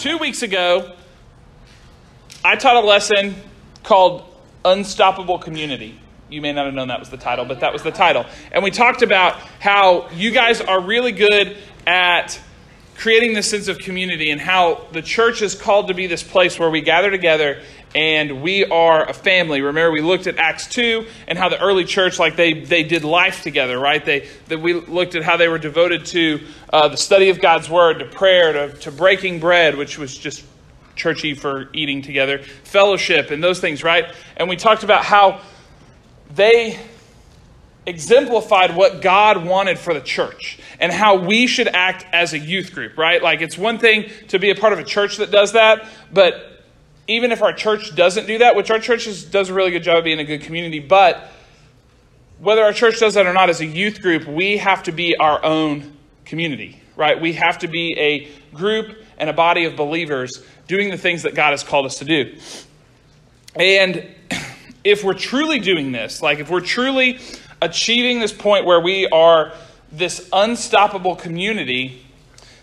two weeks ago, I taught a lesson called Unstoppable Community. You may not have known that was the title, but that was the title. And we talked about how you guys are really good at creating this sense of community and how the church is called to be this place where we gather together and we are a family. Remember, we looked at Acts 2 and how the early church, like they, they did life together, right? They, that we looked at how they were devoted to uh, the study of God's word, to prayer, to, to breaking bread, which was just churchy for eating together, fellowship, and those things, right? And we talked about how they exemplified what God wanted for the church and how we should act as a youth group, right? Like it's one thing to be a part of a church that does that, but even if our church doesn't do that, which our church is, does a really good job of being a good community, but whether our church does that or not, as a youth group, we have to be our own community, right? We have to be a group and a body of believers doing the things that God has called us to do. And if we're truly doing this, like if we're truly achieving this point where we are this unstoppable community,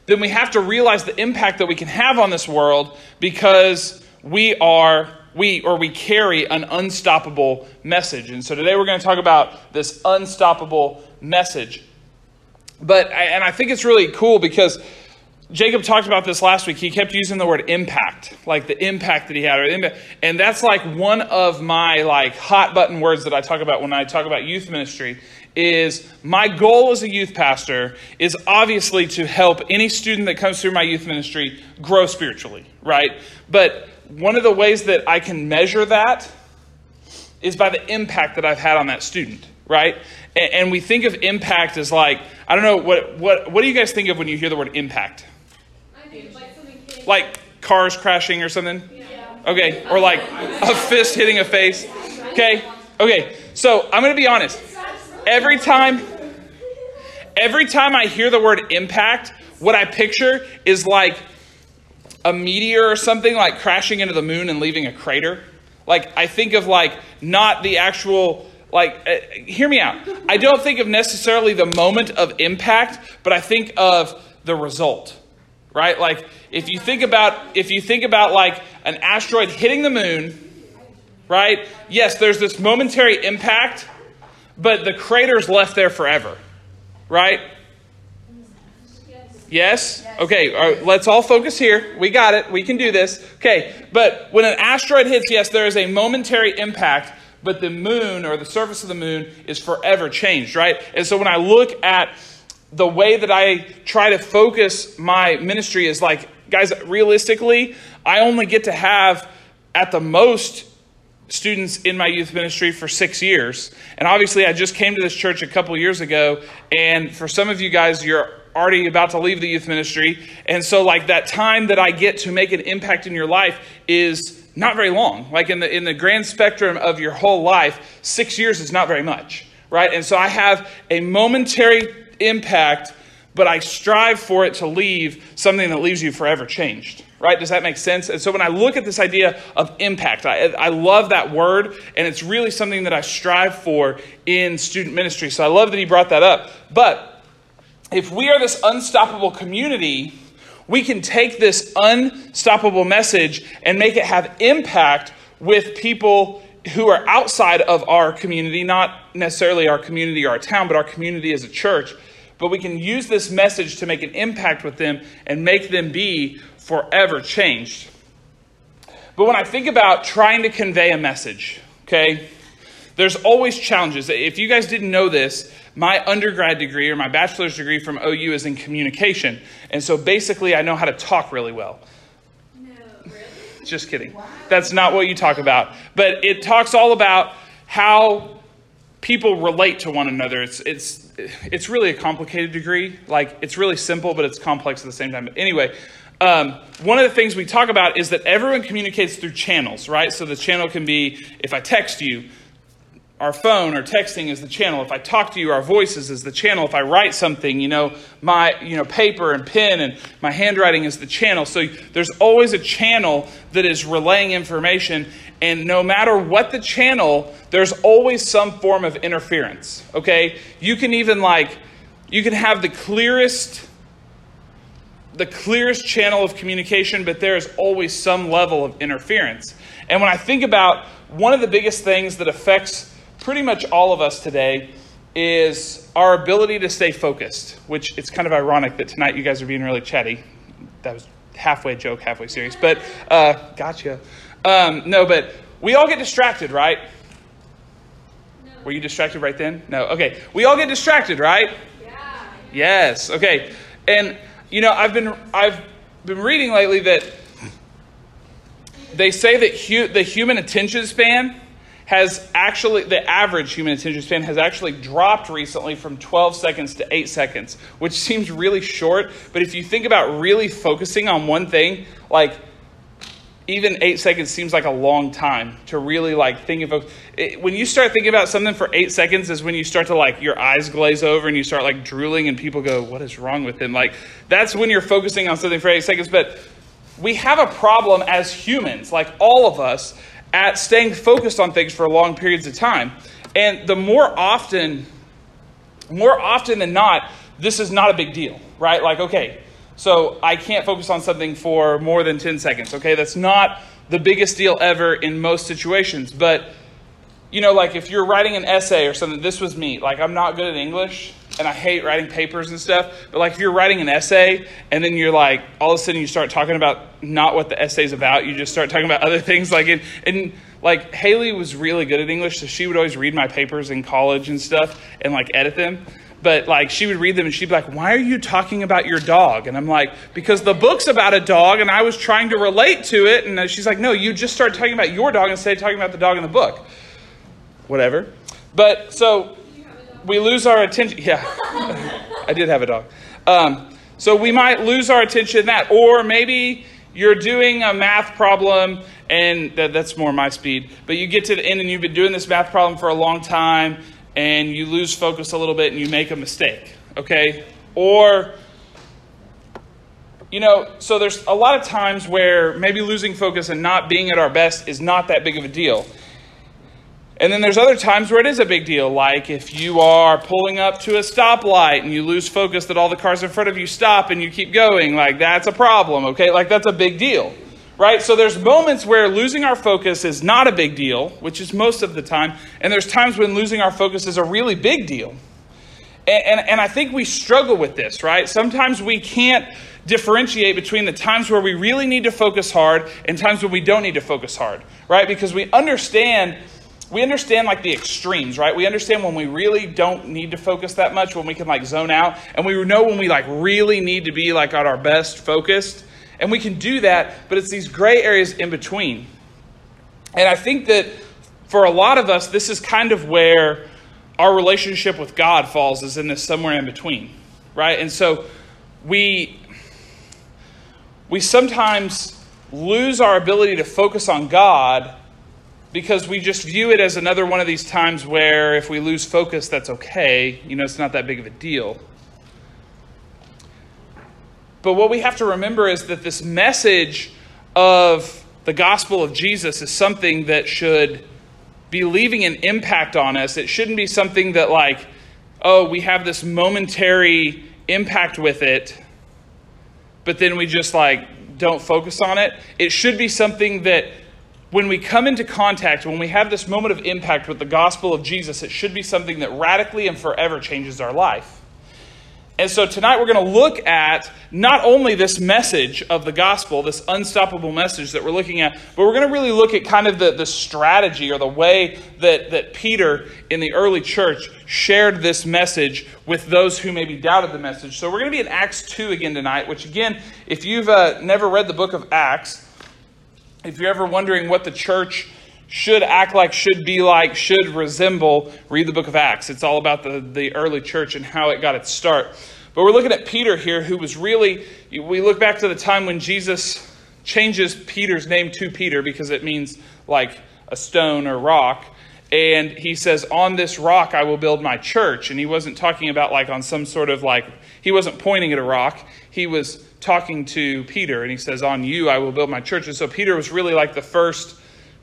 then we have to realize the impact that we can have on this world because we are we or we carry an unstoppable message. And so today we're going to talk about this unstoppable message. But and I think it's really cool because Jacob talked about this last week. He kept using the word impact, like the impact that he had, and that's like one of my like hot button words that I talk about when I talk about youth ministry. Is my goal as a youth pastor is obviously to help any student that comes through my youth ministry grow spiritually, right? But one of the ways that I can measure that is by the impact that I've had on that student, right? And we think of impact as like I don't know what what what do you guys think of when you hear the word impact? Like cars crashing or something? Yeah. Okay, or like a fist hitting a face. Okay, okay. So I'm going to be honest. Every time, every time I hear the word impact, what I picture is like a meteor or something like crashing into the moon and leaving a crater. Like I think of like not the actual like uh, hear me out. I don't think of necessarily the moment of impact, but I think of the result right? Like if you think about if you think about like an asteroid hitting the moon, right? Yes, there's this momentary impact, but the crater's left there forever, right? Yes? Okay, all right, let's all focus here. We got it. We can do this. Okay, but when an asteroid hits, yes, there is a momentary impact, but the moon or the surface of the moon is forever changed, right? And so when I look at the way that I try to focus my ministry is like, guys, realistically, I only get to have at the most students in my youth ministry for six years. And obviously, I just came to this church a couple years ago. And for some of you guys, you're already about to leave the youth ministry. And so, like, that time that I get to make an impact in your life is not very long. Like, in the, in the grand spectrum of your whole life, six years is not very much, right? And so, I have a momentary impact, but I strive for it to leave something that leaves you forever changed. Right? Does that make sense? And so when I look at this idea of impact, I, I love that word, and it's really something that I strive for in student ministry. So I love that he brought that up. But if we are this unstoppable community, we can take this unstoppable message and make it have impact with people who are outside of our community, not necessarily our community or our town, but our community as a church. But we can use this message to make an impact with them and make them be forever changed. But when I think about trying to convey a message, okay, there's always challenges. If you guys didn't know this, my undergrad degree or my bachelor's degree from OU is in communication. And so basically, I know how to talk really well. No, really? Just kidding. Wow. That's not what you talk about. But it talks all about how people relate to one another. It's, it's it's really a complicated degree. Like it's really simple, but it's complex at the same time. But anyway, um, one of the things we talk about is that everyone communicates through channels, right? So the channel can be if I text you, our phone or texting is the channel. If I talk to you, our voices is the channel. If I write something, you know, my you know paper and pen and my handwriting is the channel. So there's always a channel that is relaying information, and no matter what the channel, there's always some form of interference. Okay, you can even like you can have the clearest the clearest channel of communication, but there is always some level of interference. And when I think about one of the biggest things that affects pretty much all of us today is our ability to stay focused, which it's kind of ironic that tonight you guys are being really chatty. That was halfway joke, halfway serious. But, uh, gotcha. Um, no, but we all get distracted, right? No. Were you distracted right then? No. Okay. We all get distracted, right? Yeah. Yes. Okay. And you know, I've been I've been reading lately that they say that hu- the human attention span has actually the average human attention span has actually dropped recently from 12 seconds to 8 seconds which seems really short. But if you think about really focusing on one thing like even eight seconds seems like a long time to really like think of when you start thinking about something for eight seconds is when you start to like your eyes glaze over and you start like drooling and people go what is wrong with him? Like that's when you're focusing on something for eight seconds. But we have a problem as humans like all of us at staying focused on things for long periods of time and the more often more often than not this is not a big deal right like okay so I can't focus on something for more than 10 seconds, okay? That's not the biggest deal ever in most situations. But, you know, like if you're writing an essay or something, this was me. Like, I'm not good at English and I hate writing papers and stuff. But, like, if you're writing an essay and then you're like, all of a sudden you start talking about not what the essay's about, you just start talking about other things. Like, and, and like, Haley was really good at English, so she would always read my papers in college and stuff and, like, edit them but like she would read them and she'd be like, Why are you talking about your dog? And I'm like, Because the book's about a dog and I was trying to relate to it. And uh, she's like, No, you just started talking about your dog instead of talking about the dog in the book. Whatever. But so we lose our attention. Yeah, I did have a dog. Um, so we might lose our attention that. Or maybe you're doing a math problem and that, that's more my speed. But you get to the end and you've been doing this math problem for a long time and you lose focus a little bit and you make a mistake, okay? Or, you know, so there's a lot of times where maybe losing focus and not being at our best is not that big of a deal. And then there's other times where it is a big deal, like if you are pulling up to a stoplight and you lose focus that all the cars in front of you stop and you keep going, like that's a problem, okay? Like that's a big deal right? So there's moments where losing our focus is not a big deal, which is most of the time, and there's times when losing our focus is a really big deal. And, and, and, I think we struggle with this, right? Sometimes we can't differentiate between the times where we really need to focus hard and times when we don't need to focus hard, right? Because we understand we understand like the extremes, right? We understand when we really don't need to focus that much, when we can like zone out, and we know when we like really need to be like at our best focused. And we can do that, but it's these gray areas in between. And I think that for a lot of us, this is kind of where our relationship with God falls, is in this somewhere in between, right? And so we we sometimes lose our ability to focus on God because we just view it as another one of these times where if we lose focus, that's okay. You know, it's not that big of a deal. But what we have to remember is that this message of the gospel of Jesus is something that should be leaving an impact on us. It shouldn't be something that, like, oh, we have this momentary impact with it, but then we just, like, don't focus on it. It should be something that when we come into contact, when we have this moment of impact with the gospel of Jesus, it should be something that radically and forever changes our life. And so tonight we're going to look at not only this message of the gospel, this unstoppable message that we're looking at, but we're going to really look at kind of the, the strategy or the way that, that Peter in the early church shared this message with those who maybe doubted the message. So we're going to be in Acts 2 again tonight, which again, if you've uh, never read the book of Acts, if you're ever wondering what the church should act like, should be like, should resemble, read the book of Acts. It's all about the, the early church and how it got its start. But we're looking at Peter here, who was really, we look back to the time when Jesus changes Peter's name to Peter because it means like a stone or rock. And he says, On this rock I will build my church. And he wasn't talking about like on some sort of like, he wasn't pointing at a rock. He was talking to Peter. And he says, On you I will build my church. And so Peter was really like the first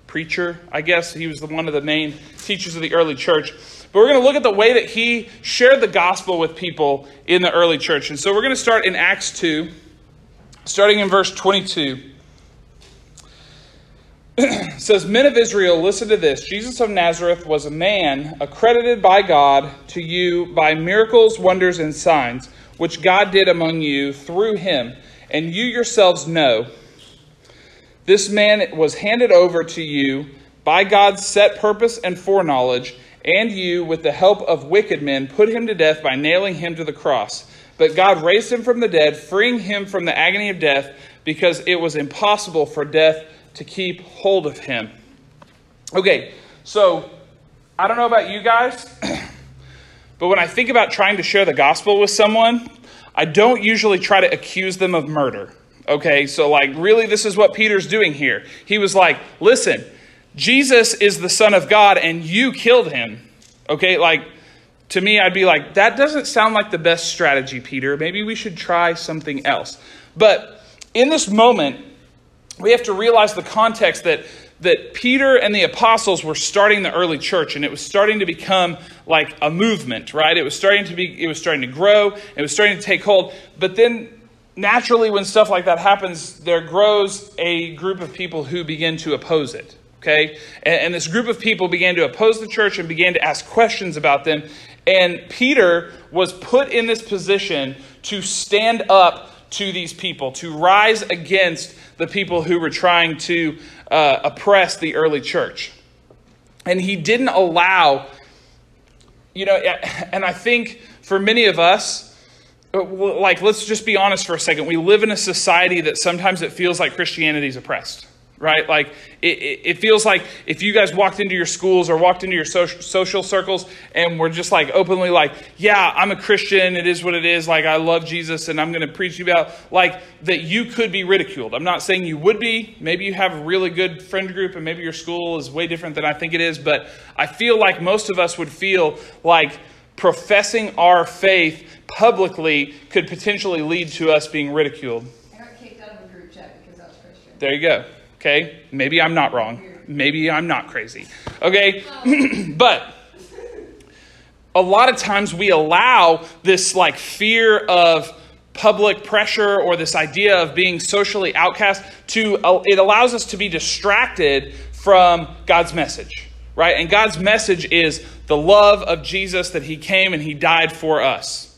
preacher, I guess. He was one of the main teachers of the early church. But we're going to look at the way that he shared the gospel with people in the early church. And so we're going to start in Acts 2. starting in verse 22. says, Men of Israel, listen to this. Jesus of Nazareth was a man accredited by God to you by miracles, wonders, and signs, which God did among you through him, and you yourselves know. This man was handed over to you by God's set purpose and foreknowledge, and you, with the help of wicked men, put him to death by nailing him to the cross. But God raised him from the dead, freeing him from the agony of death, because it was impossible for death to keep hold of him. Okay, so I don't know about you guys, but when I think about trying to share the gospel with someone, I don't usually try to accuse them of murder. Okay, so like, really, this is what Peter's doing here. He was like, listen, Jesus is the Son of God and you killed him. Okay, like, to me, I'd be like, that doesn't sound like the best strategy, Peter. Maybe we should try something else. But in this moment, we have to realize the context that that Peter and the apostles were starting the early church and it was starting to become like a movement, right? It was starting to be it was starting to grow, it was starting to take hold. But then naturally when stuff like that happens, there grows a group of people who begin to oppose it. Okay? And, and this group of people began to oppose the church and began to ask questions about them. And Peter was put in this position to stand up to these people, to rise against the people who were trying to uh, oppress the early church. And he didn't allow, you know, and I think for many of us, uh, like let's just be honest for a second we live in a society that sometimes it feels like christianity is oppressed right? Like it, it, feels like if you guys walked into your schools or walked into your social, social circles and were just like openly like, yeah, I'm a Christian. It is what it is. Like I love Jesus and I'm going to preach you about like that you could be ridiculed. I'm not saying you would be. Maybe you have a really good friend group and maybe your school is way different than I think it is. But I feel like most of us would feel like professing our faith publicly could potentially lead to us being ridiculed. I got kicked out of a group chat because I was Christian. There you go. Okay? Maybe I'm not wrong. Maybe I'm not crazy. Okay? but a lot of times we allow this like fear of public pressure or this idea of being socially outcast to uh, it allows us to be distracted from God's message, right? And God's message is the love of Jesus that he came and he died for us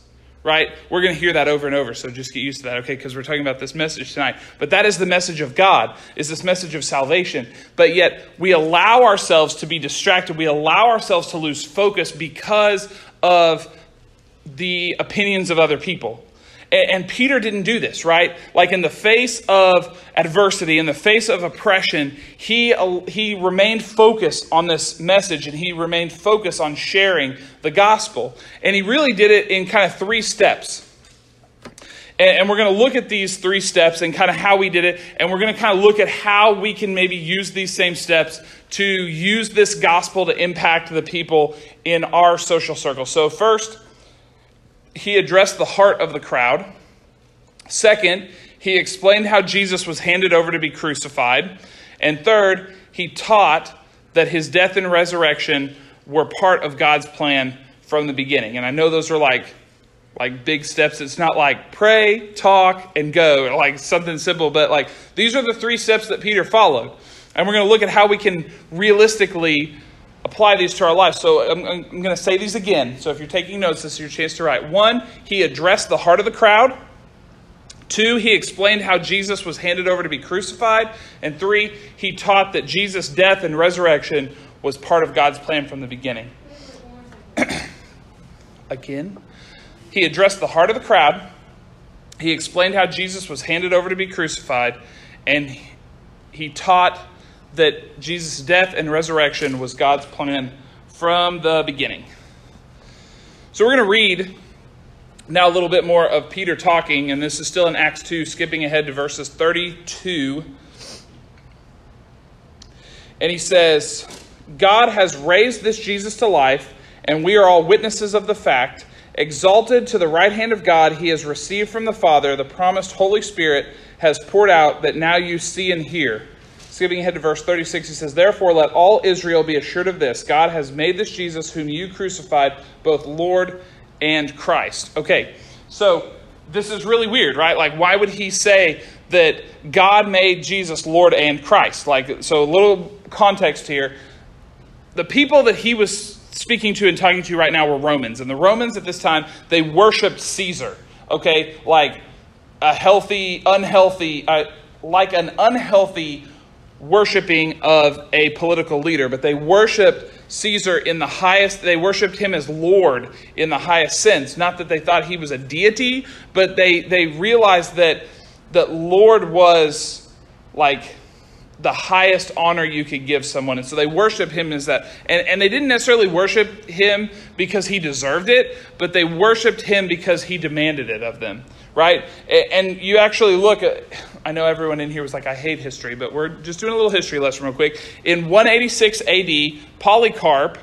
right? We're going to hear that over and over, so just get used to that, okay? Because we're talking about this message tonight. But that is the message of God, is this message of salvation. But yet we allow ourselves to be distracted. We allow ourselves to lose focus because of the opinions of other people. And Peter didn't do this, right? Like in the face of adversity, in the face of oppression, he, he remained focused on this message and he remained focused on sharing the gospel. And he really did it in kind of three steps. And, we're going to look at these three steps and kind of how we did it. And we're going to kind of look at how we can maybe use these same steps to use this gospel to impact the people in our social circle. So, first, he addressed the heart of the crowd. Second, he explained how Jesus was handed over to be crucified. And third, he taught that his death and resurrection were part of God's plan from the beginning. And I know those are like like big steps. It's not like pray, talk, and go, like something simple, but like these are the three steps that Peter followed. And we're going to look at how we can realistically apply these to our lives. So I'm, I'm going to say these again. So if you're taking notes, this is your chance to write. One, he addressed the heart of the crowd. Two, he explained how Jesus was handed over to be crucified. And three, he taught that Jesus' death and resurrection was part of God's plan from the beginning. Again, he addressed the heart of the crowd. He explained how Jesus was handed over to be crucified. And he taught that Jesus' death and resurrection was God's plan from the beginning. So we're going to read now a little bit more of Peter talking, and this is still in Acts 2, skipping ahead to verses 32. And he says, God has raised this Jesus to life, and we are all witnesses of the fact. Exalted to the right hand of God, he has received from the Father the promised Holy Spirit, has poured out that now you see and hear. Skipping ahead to verse 36, he says, Therefore, let all Israel be assured of this God has made this Jesus, whom you crucified, both Lord and Christ. Okay, so this is really weird, right? Like, why would he say that God made Jesus Lord and Christ. Like, so a little context here. The people that he was speaking to and talking to right now were Romans. And the Romans at this time, they worshiped Caesar. Okay? Like a healthy, unhealthy, uh, like an unhealthy worshiping of a political leader, but they worshiped Caesar in the highest, they worshiped him as Lord in the highest sense. Not that they thought he was a deity, but they, they realized that, that Lord was like the highest honor you could give someone. And so they worship him as that. And, and they didn't necessarily worship him because he deserved it, but they worshiped him because he demanded it of them, right? And you actually look at, I know everyone in here was like, I hate history, but we're just doing a little history lesson real quick. In 186 AD, Polycarp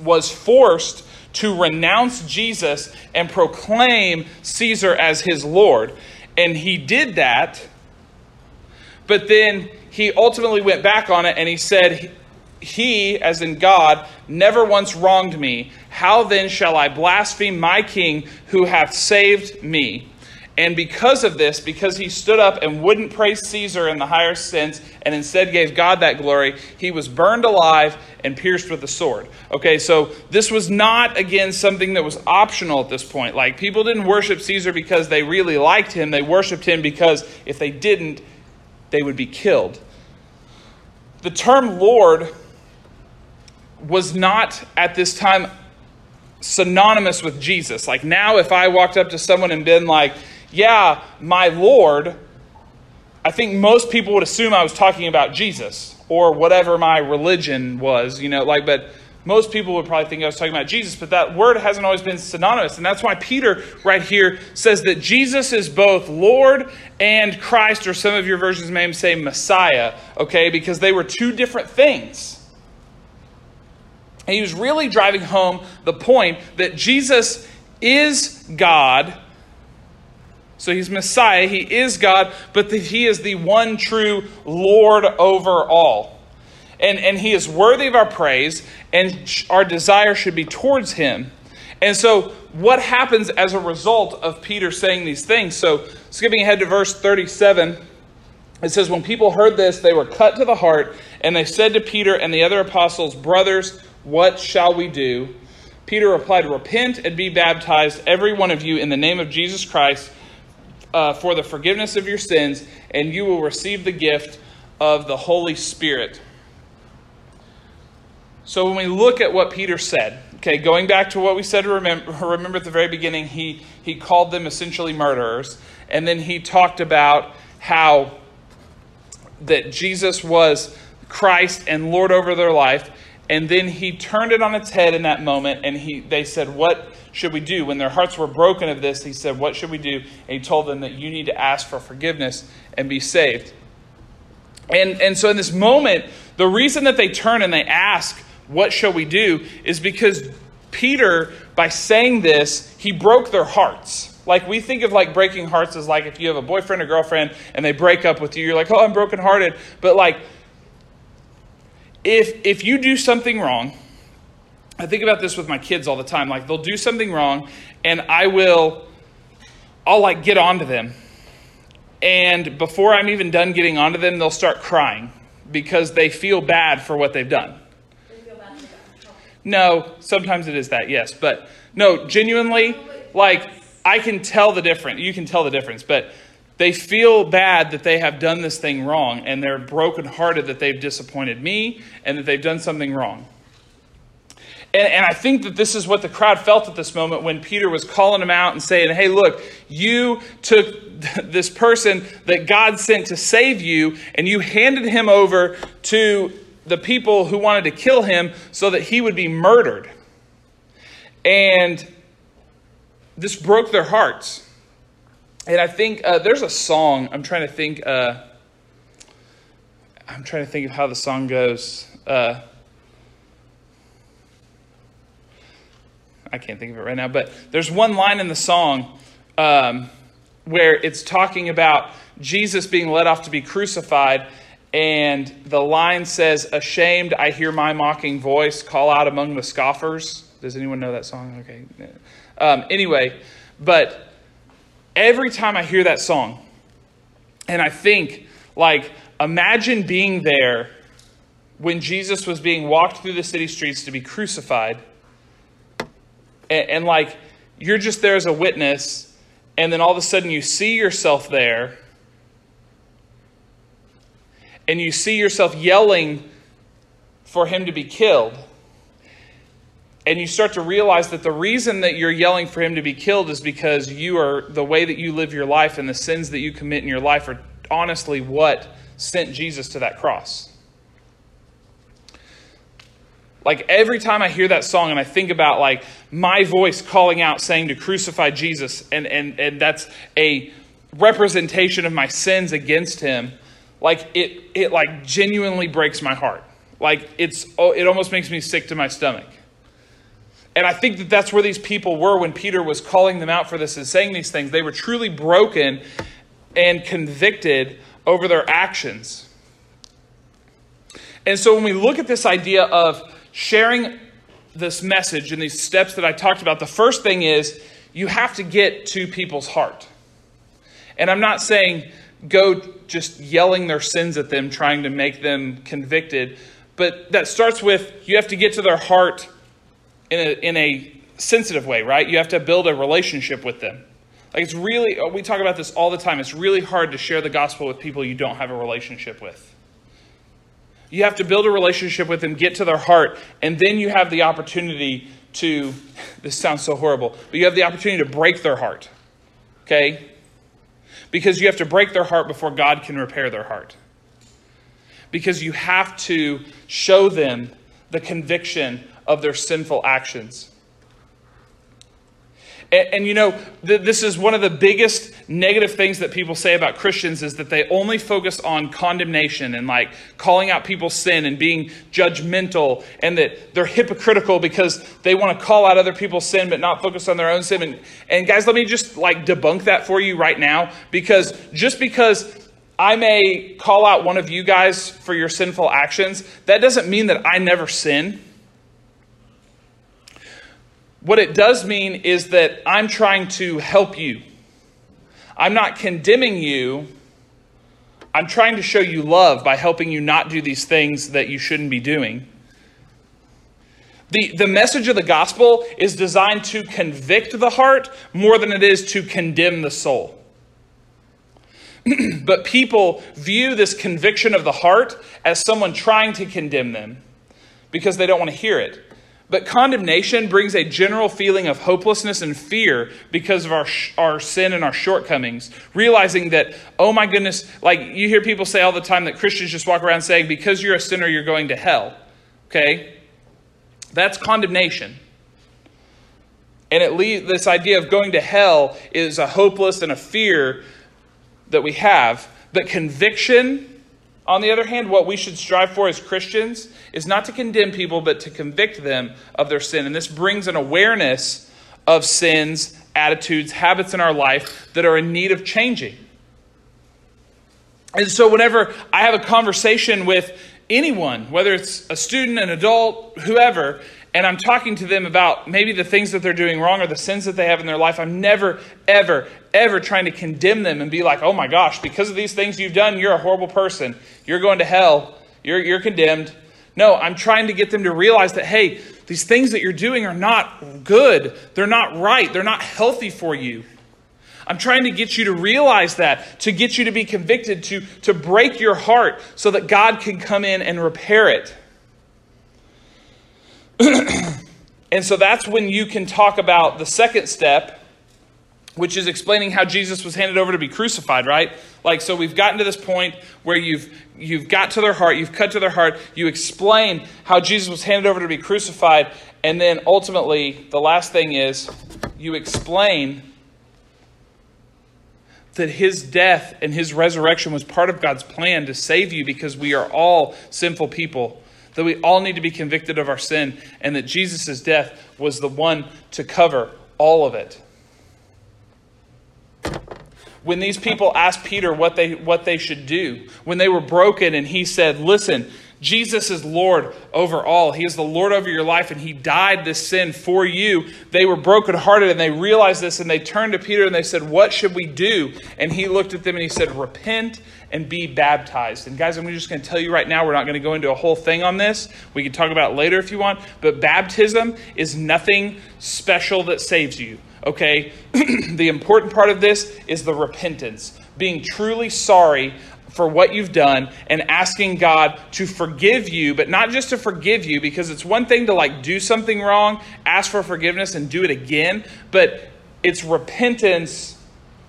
was forced to renounce Jesus and proclaim Caesar as his Lord. And he did that but then he ultimately went back on it and he said, He, as in God, never once wronged me. How then shall I blaspheme my king who hath saved me? And because of this, because he stood up and wouldn't praise Caesar in the higher sense and instead gave God that glory, he was burned alive and pierced with a sword. Okay, so this was not, again, something that was optional at this point. Like, people didn't worship Caesar because they really liked him, they worshiped him because if they didn't, they would be killed. The term Lord was not at this time synonymous with Jesus. Like now, if I walked up to someone and been like, Yeah, my Lord, I think most people would assume I was talking about Jesus or whatever my religion was, you know, like, but most people would probably think I was talking about Jesus, but that word hasn't always been synonymous. And that's why Peter, right here, says that Jesus is both Lord and Christ, or some of your versions may say Messiah, okay, because they were two different things. And he was really driving home the point that Jesus is God. So he's Messiah, he is God, but that he is the one true Lord over all. And, and he is worthy of our praise, and our desire should be towards him. And so, what happens as a result of Peter saying these things? So, skipping ahead to verse 37, it says, When people heard this, they were cut to the heart, and they said to Peter and the other apostles, Brothers, what shall we do? Peter replied, Repent and be baptized, every one of you, in the name of Jesus Christ, uh, for the forgiveness of your sins, and you will receive the gift of the Holy Spirit. So when we look at what Peter said, okay, going back to what we said, remember, remember at the very beginning, he, he called them essentially murderers. And then he talked about how that Jesus was Christ and Lord over their life. And then he turned it on its head in that moment, and he, they said, What should we do? When their hearts were broken of this, he said, What should we do? And he told them that you need to ask for forgiveness and be saved. And, and so in this moment, the reason that they turn and they ask what shall we do? is because Peter, by saying this, he broke their hearts. Like we think of like breaking hearts as like if you have a boyfriend or girlfriend and they break up with you, you're like, oh, I'm brokenhearted. But like, if if you do something wrong, I think about this with my kids all the time. Like they'll do something wrong, and I will, I'll like get onto them, and before I'm even done getting onto them, they'll start crying because they feel bad for what they've done. No, sometimes it is that, yes. But no, genuinely, like, I can tell the difference. You can tell the difference. But they feel bad that they have done this thing wrong, and they're brokenhearted that they've disappointed me and that they've done something wrong. And, and, I think that this is what the crowd felt at this moment when Peter was calling them out and saying, Hey, look, you took this person that God sent to save you, and you handed him over to the people who wanted to kill him so that he would be murdered. And this broke their hearts. And I think uh, there's a song, I'm trying to think, uh, I'm trying to think of how the song goes. Uh, I can't think of it right now, but there's one line in the song um, where it's talking about Jesus being led off to be crucified and the line says, Ashamed, I hear my mocking voice call out among the scoffers. Does anyone know that song? Okay. Um, anyway, but every time I hear that song, And I think, like, imagine being there when Jesus was being walked through the city streets to be crucified. And, and, like, you're just there as a witness, and then all of a sudden you see yourself there, and you see yourself yelling for him to be killed. And you start to realize that the reason that you're yelling for him to be killed is because you are the way that you live your life and the sins that you commit in your life are honestly what sent Jesus to that cross. Like every time I hear that song and I think about like my voice calling out saying to crucify Jesus and and and that's a representation of my sins against him, like it it like genuinely breaks my heart. Like it's oh, it almost makes me sick to my stomach. And I think that that's where these people were when Peter was calling them out for this and saying these things. They were truly broken and convicted over their actions. And so when we look at this idea of sharing this message and these steps that I talked about, the first thing is you have to get to people's heart. And I'm not saying go just yelling their sins at them, trying to make them convicted, but that starts with you have to get to their heart in a, in a sensitive way, right? You have to build a relationship with them. Like it's really, we talk about this all the time. It's really hard to share the gospel with people you don't have a relationship with. You have to build a relationship with them, get to their heart, and then you have the opportunity to, this sounds so horrible, but you have the opportunity to break their heart. Okay? Because you have to break their heart before God can repair their heart. Because you have to show them the conviction of their sinful actions. And, and you know, th- this is one of the biggest negative things that people say about Christians is that they only focus on condemnation and like calling out people's sin and being judgmental and that they're hypocritical because they want to call out other people's sin but not focus on their own sin. And, and guys, let me just like debunk that for you right now because just because I may call out one of you guys for your sinful actions, that doesn't mean that I never sin. What it does mean is that I'm trying to help you. I'm not condemning you. I'm trying to show you love by helping you not do these things that you shouldn't be doing. The, the message of the gospel is designed to convict the heart more than it is to condemn the soul. but people view this conviction of the heart as someone trying to condemn them because they don't want to hear it. But condemnation brings a general feeling of hopelessness and fear because of our, our sin and our shortcomings. Realizing that, oh my goodness, like you hear people say all the time that Christians just walk around saying, because you're a sinner, you're going to hell. Okay? That's condemnation. And it leads, this idea of going to hell is a hopeless and a fear that we have. But conviction on the other hand, what we should strive for as Christians is not to condemn people, but to convict them of their sin. And this brings an awareness of sins, attitudes, habits in our life that are in need of changing. And so, whenever I have a conversation with anyone, whether it's a student, an adult, whoever, and I'm talking to them about maybe the things that they're doing wrong or the sins that they have in their life, I'm never, ever, ever trying to condemn them and be like, oh my gosh, because of these things you've done, you're a horrible person. You're going to hell. You're, you're condemned. No, I'm trying to get them to realize that, hey, these things that you're doing are not good. They're not right. They're not healthy for you. I'm trying to get you to realize that, to get you to be convicted, to, to break your heart so that God can come in and repair it. and so that's when you can talk about the second step, which is explaining how Jesus was handed over to be crucified, right? Like so we've gotten to this point where you've you've got to their heart, you've cut to their heart, you explain how Jesus was handed over to be crucified, and then ultimately the last thing is you explain that his death and his resurrection was part of God's plan to save you because we are all sinful people that we all need to be convicted of our sin, and that Jesus' death was the one to cover all of it. When these people asked Peter what they, what they should do, when they were broken, and he said, Listen, Jesus is Lord over all. He is the Lord over your life, and He died this sin for you. They were brokenhearted, and they realized this, and they turned to Peter and they said, What should we do? And he looked at them and he said, Repent and be baptized. And guys, I'm just going to tell you right now, we're not going to go into a whole thing on this. We can talk about later if you want, but baptism is nothing special that saves you. Okay? the important part of this is the repentance, being truly sorry for what you've done and asking God to forgive you, but not just to forgive you, because it's one thing to like do something wrong, ask for forgiveness, and do it again, but it's repentance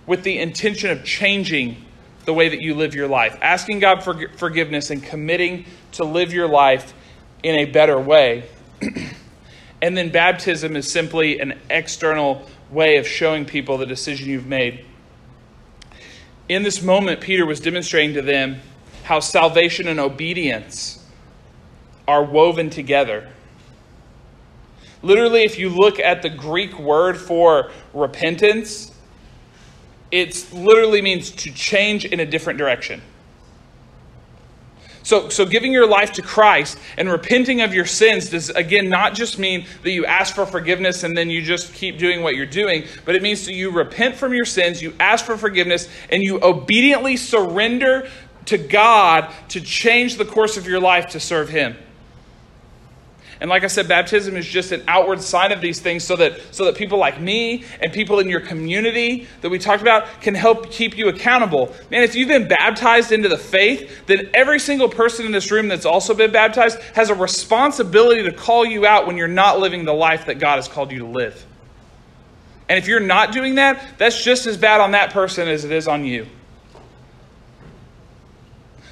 with the intention of changing the way that you live your life, asking God for forgiveness and committing to live your life in a better way. and then baptism is simply an external way of showing people the decision you've made in this moment, Peter was demonstrating to them how salvation and obedience are woven together. Literally, if you look at the Greek word for repentance, it literally means to change in a different direction. So, so giving your life to Christ and repenting of your sins does, again, not just mean that you ask for forgiveness and then you just keep doing what you're doing, but it means that you repent from your sins, you ask for forgiveness, and you obediently surrender to God to change the course of your life to serve Him. And like I said, baptism is just an outward sign of these things so that, so that people like me and people in your community that we talked about can help keep you accountable. Man, if you've been baptized into the faith, then every single person in this room that's also been baptized has a responsibility to call you out when you're not living the life that God has called you to live. And if you're not doing that, that's just as bad on that person as it is on you.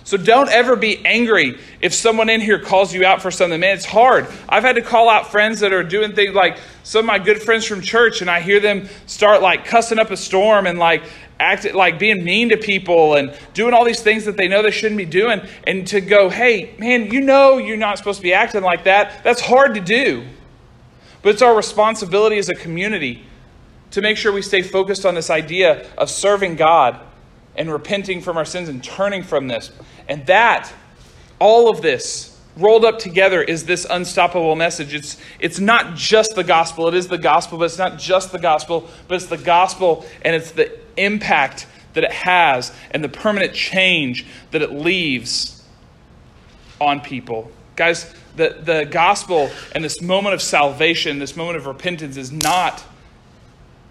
So don't ever be angry if someone in here calls you out for something. Man, it's hard. I've had to call out friends that are doing things like some of my good friends from church, and I hear them start like cussing up a storm and like acting like being mean to people and doing all these things that they know they shouldn't be doing. And to go, hey, man, you know you're not supposed to be acting like that. That's hard to do. But it's our responsibility as a community to make sure we stay focused on this idea of serving God and repenting from our sins and turning from this. And that, all of this, rolled up together is this unstoppable message. It's, it's not just the gospel. It is the gospel, but it's not just the gospel, but it's the gospel and it's the impact that it has and the permanent change that it leaves on people. Guys, the, the gospel and this moment of salvation, this moment of repentance, is not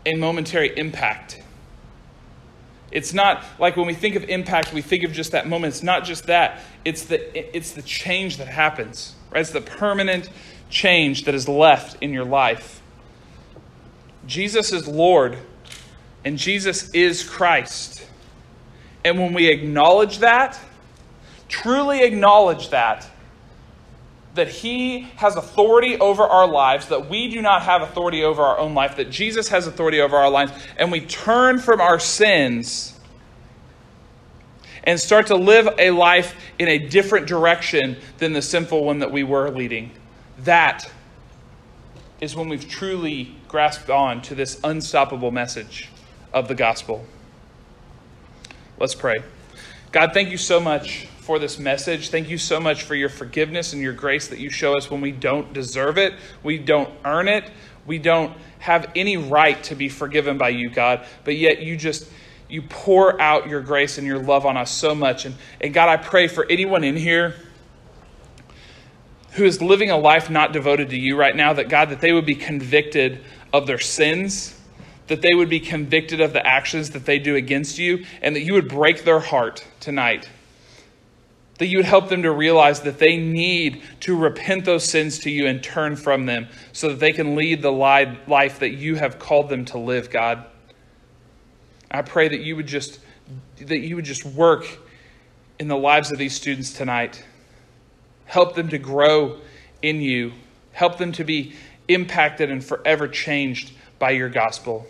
a momentary impact. It's not like when we think of impact, we think of just that moment. It's not just that. It's the it's the change that happens. Right? It's the permanent change that is left in your life. Jesus is Lord and Jesus is Christ. And when we acknowledge that, truly acknowledge that, that He has authority over our lives, that we do not have authority over our own life, that Jesus has authority over our lives, and we turn from our sins and start to live a life in a different direction than the sinful one that we were leading. That is when we've truly grasped on to this unstoppable message of the gospel. Let's pray. God, thank you so much for this message. Thank you so much for your forgiveness and your grace that you show us when we don't deserve it, we don't earn it, we don't have any right to be forgiven by you, God, but yet you just you pour out your grace and your love on us so much. And, and God, I pray for anyone in here who is living a life not devoted to you right now, that God, that they would be convicted of their sins, that they would be convicted of the actions that they do against you, and that you would break their heart tonight that you would help them to realize that they need to repent those sins to you and turn from them so that they can lead the life that you have called them to live, God. I pray that you would just that you would just work in the lives of these students tonight. Help them to grow in you. Help them to be impacted and forever changed by your gospel.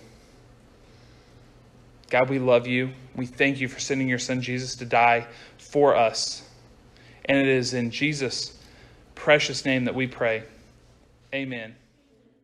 God, we love you. We thank you for sending your son Jesus to die for us. And it is in Jesus' precious name that we pray. Amen.